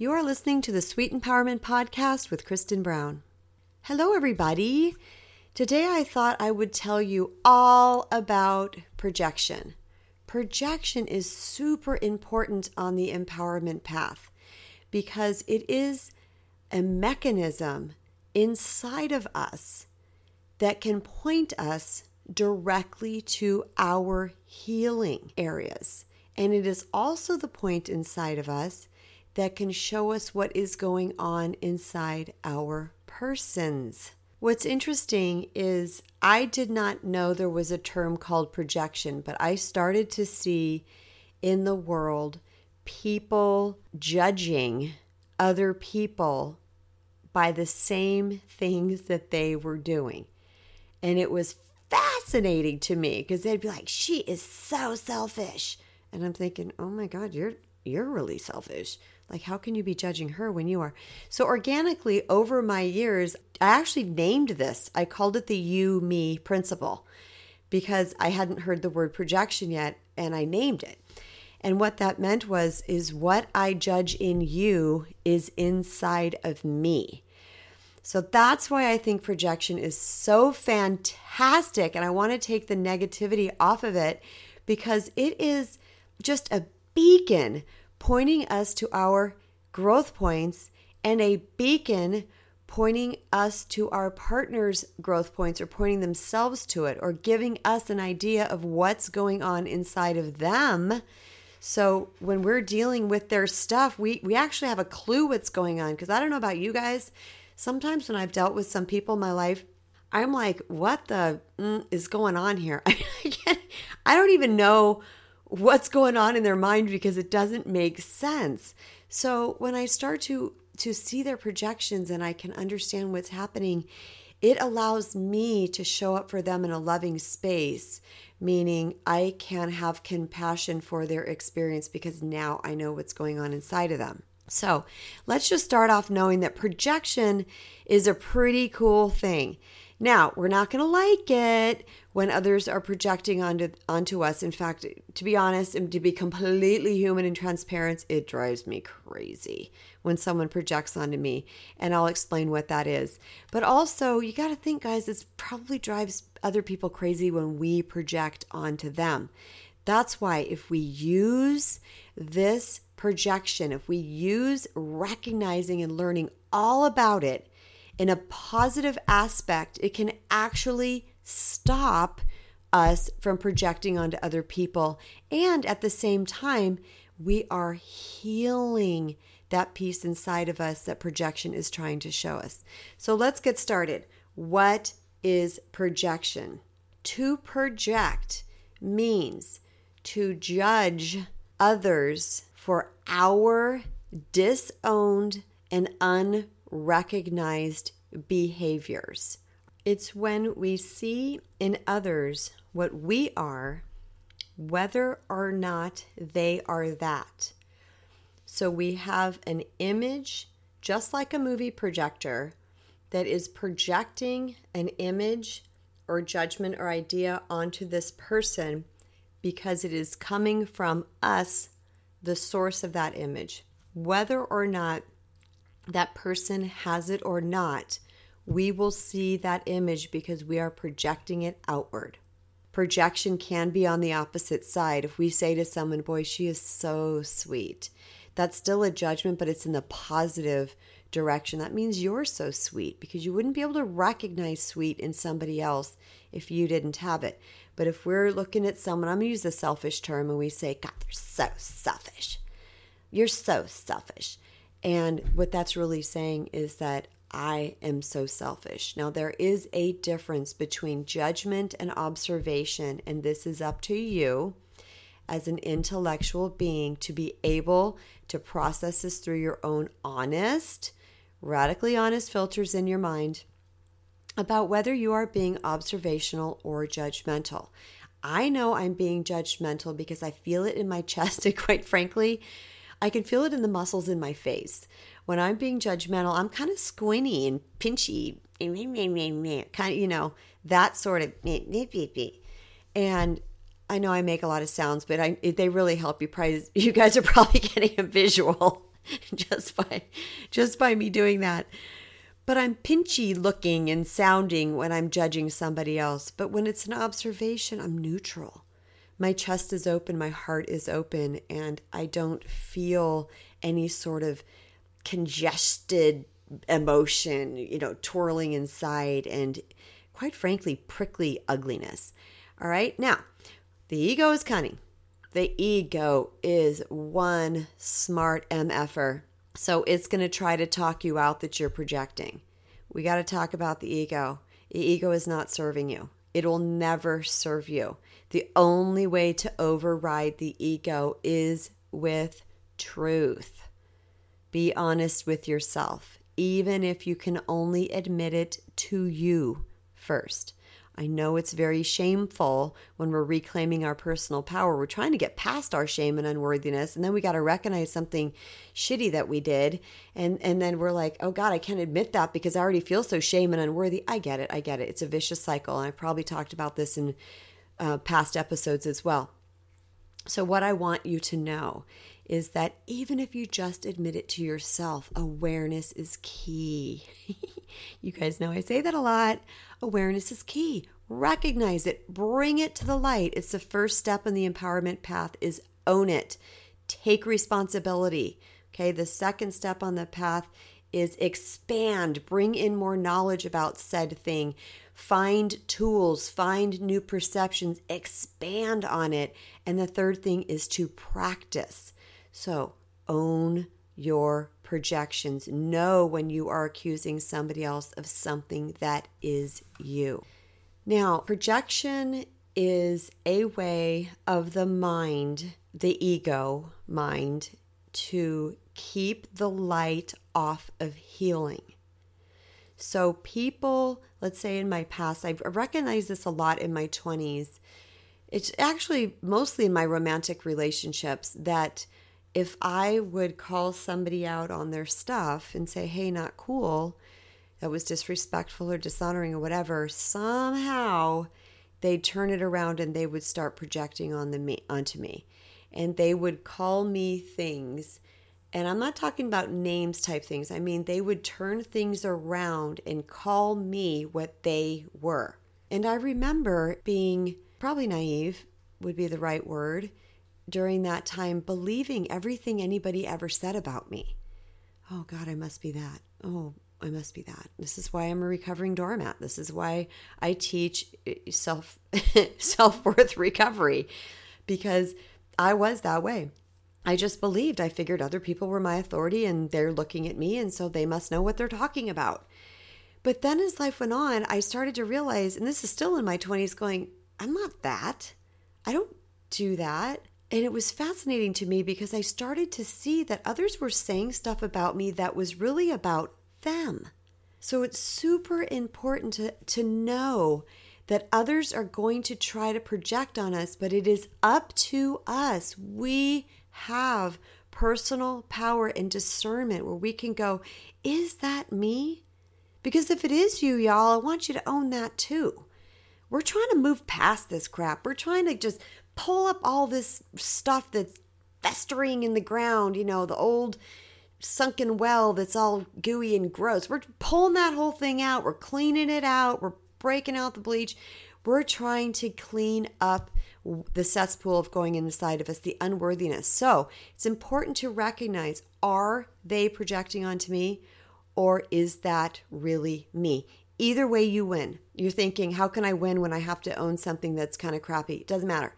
You are listening to the Sweet Empowerment Podcast with Kristen Brown. Hello, everybody. Today I thought I would tell you all about projection. Projection is super important on the empowerment path because it is a mechanism inside of us that can point us directly to our healing areas. And it is also the point inside of us that can show us what is going on inside our persons. What's interesting is I did not know there was a term called projection, but I started to see in the world people judging other people by the same things that they were doing. And it was fascinating to me because they'd be like, "She is so selfish." And I'm thinking, "Oh my god, you're you're really selfish." Like, how can you be judging her when you are? So, organically, over my years, I actually named this. I called it the you me principle because I hadn't heard the word projection yet, and I named it. And what that meant was, is what I judge in you is inside of me. So that's why I think projection is so fantastic. And I want to take the negativity off of it because it is just a beacon pointing us to our growth points and a beacon pointing us to our partner's growth points or pointing themselves to it or giving us an idea of what's going on inside of them. So when we're dealing with their stuff, we, we actually have a clue what's going on. Because I don't know about you guys, sometimes when I've dealt with some people in my life, I'm like, what the mm, is going on here? I, I don't even know what's going on in their mind because it doesn't make sense. So when I start to to see their projections and I can understand what's happening, it allows me to show up for them in a loving space, meaning I can have compassion for their experience because now I know what's going on inside of them. So let's just start off knowing that projection is a pretty cool thing. Now, we're not going to like it when others are projecting onto onto us. In fact, to be honest and to be completely human and transparent, it drives me crazy when someone projects onto me, and I'll explain what that is. But also, you got to think guys, this probably drives other people crazy when we project onto them. That's why if we use this projection, if we use recognizing and learning all about it in a positive aspect, it can actually stop us from projecting onto other people. And at the same time, we are healing that piece inside of us that projection is trying to show us. So let's get started. What is projection? To project means to judge others for our disowned and unrecognized behaviors. It's when we see in others what we are, whether or not they are that. So we have an image, just like a movie projector, that is projecting an image or judgment or idea onto this person because it is coming from us, the source of that image. Whether or not that person has it or not, we will see that image because we are projecting it outward. Projection can be on the opposite side. If we say to someone, Boy, she is so sweet, that's still a judgment, but it's in the positive direction. That means you're so sweet because you wouldn't be able to recognize sweet in somebody else if you didn't have it. But if we're looking at someone, I'm going to use the selfish term, and we say, God, they're so selfish. You're so selfish. And what that's really saying is that I am so selfish. Now, there is a difference between judgment and observation, and this is up to you as an intellectual being to be able to process this through your own honest, radically honest filters in your mind about whether you are being observational or judgmental. I know I'm being judgmental because I feel it in my chest, and quite frankly, I can feel it in the muscles in my face. When I'm being judgmental, I'm kind of squinty and pinchy, kind of, you know, that sort of. And I know I make a lot of sounds, but I, they really help you. Probably, you guys are probably getting a visual. just by just by me doing that. But I'm pinchy looking and sounding when I'm judging somebody else. But when it's an observation, I'm neutral. My chest is open, my heart is open, and I don't feel any sort of congested emotion, you know, twirling inside and quite frankly, prickly ugliness. All right. Now, the ego is cunning. The ego is one smart MFer. So it's going to try to talk you out that you're projecting. We got to talk about the ego. The ego is not serving you, it will never serve you. The only way to override the ego is with truth. Be honest with yourself, even if you can only admit it to you first. I know it's very shameful when we're reclaiming our personal power. We're trying to get past our shame and unworthiness, and then we got to recognize something shitty that we did, and and then we're like, oh God, I can't admit that because I already feel so shame and unworthy. I get it, I get it. It's a vicious cycle, and I've probably talked about this in uh, past episodes as well. So what I want you to know is that even if you just admit it to yourself, awareness is key. you guys know I say that a lot. Awareness is key. Recognize it, bring it to the light. It's the first step in the empowerment path is own it. Take responsibility. Okay? The second step on the path is expand, bring in more knowledge about said thing. Find tools, find new perceptions, expand on it. And the third thing is to practice. So, own your projections. Know when you are accusing somebody else of something that is you. Now, projection is a way of the mind, the ego mind, to keep the light off of healing. So, people, let's say in my past, I've recognized this a lot in my 20s. It's actually mostly in my romantic relationships that if I would call somebody out on their stuff and say, hey, not cool, that was disrespectful or dishonoring or whatever, somehow they'd turn it around and they would start projecting on the me onto me. And they would call me things. And I'm not talking about names type things. I mean, they would turn things around and call me what they were. And I remember being probably naive, would be the right word during that time believing everything anybody ever said about me. Oh God, I must be that. Oh, I must be that. This is why I'm a recovering doormat. This is why I teach eh, self self-worth recovery because I was that way. I just believed. I figured other people were my authority and they're looking at me and so they must know what they're talking about. But then as life went on, I started to realize and this is still in my 20s going, I'm not that. I don't do that. And it was fascinating to me because I started to see that others were saying stuff about me that was really about them. So it's super important to, to know that others are going to try to project on us, but it is up to us. We have personal power and discernment where we can go, is that me? Because if it is you, y'all, I want you to own that too. We're trying to move past this crap. We're trying to just pull up all this stuff that's festering in the ground, you know, the old sunken well that's all gooey and gross. We're pulling that whole thing out. We're cleaning it out. We're breaking out the bleach. We're trying to clean up the cesspool of going inside of us, the unworthiness. So it's important to recognize are they projecting onto me or is that really me? Either way, you win. You're thinking, how can I win when I have to own something that's kind of crappy? It doesn't matter.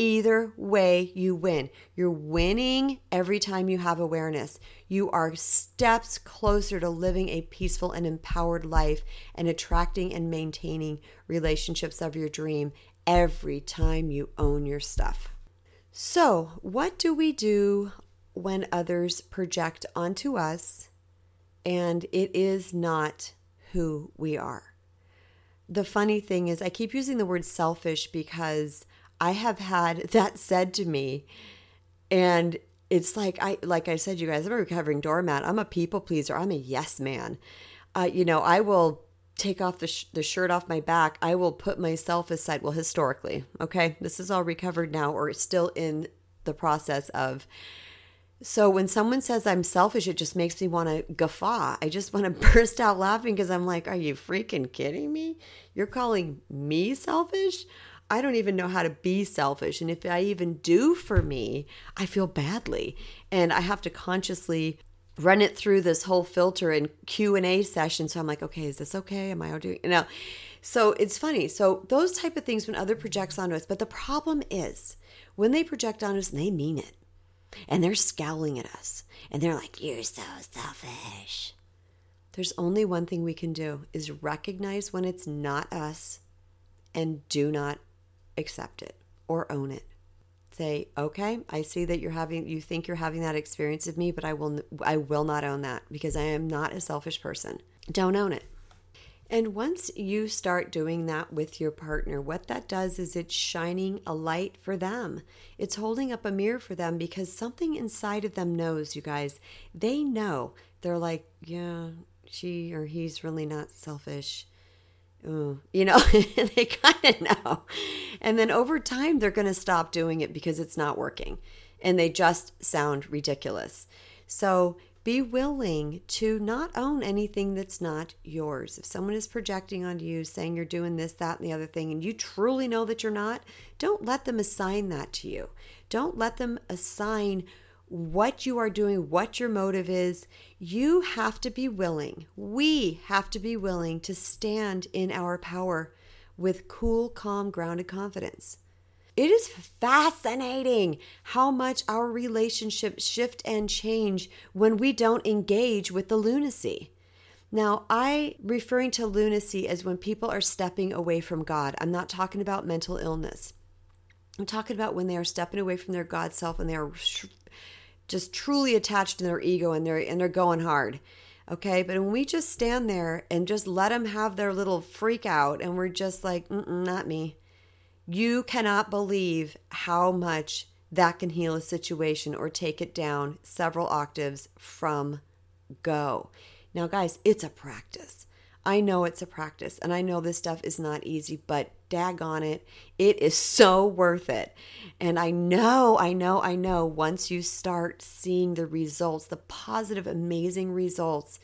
Either way, you win. You're winning every time you have awareness. You are steps closer to living a peaceful and empowered life and attracting and maintaining relationships of your dream every time you own your stuff. So, what do we do when others project onto us and it is not who we are? The funny thing is, I keep using the word selfish because I have had that said to me, and it's like I like I said, you guys, I'm a recovering doormat. I'm a people pleaser. I'm a yes man. Uh, you know, I will take off the sh- the shirt off my back. I will put myself aside. Well, historically, okay, this is all recovered now, or still in the process of. So when someone says I'm selfish, it just makes me want to guffaw. I just want to burst out laughing because I'm like, are you freaking kidding me? You're calling me selfish? I don't even know how to be selfish. And if I even do for me, I feel badly. And I have to consciously run it through this whole filter and Q&A session. So I'm like, okay, is this okay? Am I doing, you know? So it's funny. So those type of things when other projects onto us. But the problem is when they project on us, they mean it. And they're scowling at us. And they're like, you're so selfish. There's only one thing we can do is recognize when it's not us and do not accept it or own it. Say, okay, I see that you're having you think you're having that experience of me, but I will I will not own that because I am not a selfish person. Don't own it. And once you start doing that with your partner, what that does is it's shining a light for them. It's holding up a mirror for them because something inside of them knows, you guys. They know. They're like, yeah, she or he's really not selfish. Ooh, you know, they kind of know. And then over time, they're going to stop doing it because it's not working and they just sound ridiculous. So be willing to not own anything that's not yours. If someone is projecting onto you, saying you're doing this, that, and the other thing, and you truly know that you're not, don't let them assign that to you. Don't let them assign what you are doing, what your motive is. You have to be willing, we have to be willing to stand in our power with cool, calm, grounded confidence. It is fascinating how much our relationships shift and change when we don't engage with the lunacy. Now, I referring to lunacy as when people are stepping away from God. I'm not talking about mental illness. I'm talking about when they are stepping away from their God self and they are just truly attached to their ego and they're and they're going hard. Okay, but when we just stand there and just let them have their little freak out, and we're just like, not me. You cannot believe how much that can heal a situation or take it down several octaves from go. Now, guys, it's a practice. I know it's a practice, and I know this stuff is not easy, but daggone it, it is so worth it. And I know, I know, I know once you start seeing the results, the positive, amazing results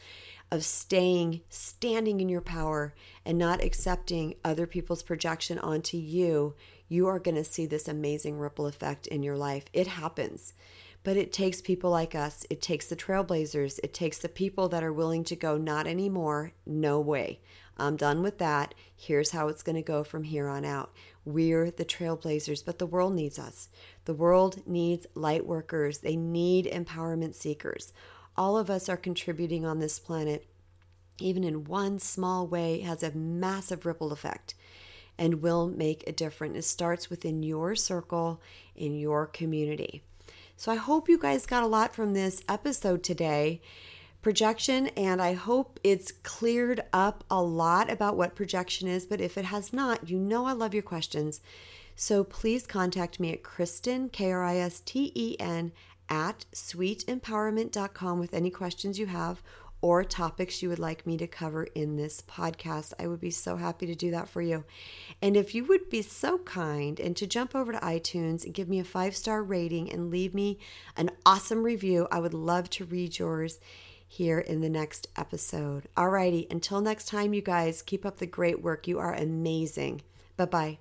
of staying, standing in your power and not accepting other people's projection onto you, you are going to see this amazing ripple effect in your life. It happens. But it takes people like us. It takes the trailblazers. It takes the people that are willing to go, not anymore. No way. I'm done with that. Here's how it's going to go from here on out. We're the trailblazers, but the world needs us. The world needs light workers, they need empowerment seekers. All of us are contributing on this planet, even in one small way, has a massive ripple effect and will make a difference. It starts within your circle, in your community. So I hope you guys got a lot from this episode today. Projection, and I hope it's cleared up a lot about what projection is. But if it has not, you know I love your questions. So please contact me at Kristen, K R I S T E N, at sweetempowerment.com with any questions you have or topics you would like me to cover in this podcast. I would be so happy to do that for you. And if you would be so kind and to jump over to iTunes and give me a five star rating and leave me an awesome review, I would love to read yours here in the next episode. Alrighty, until next time, you guys, keep up the great work. You are amazing. Bye bye.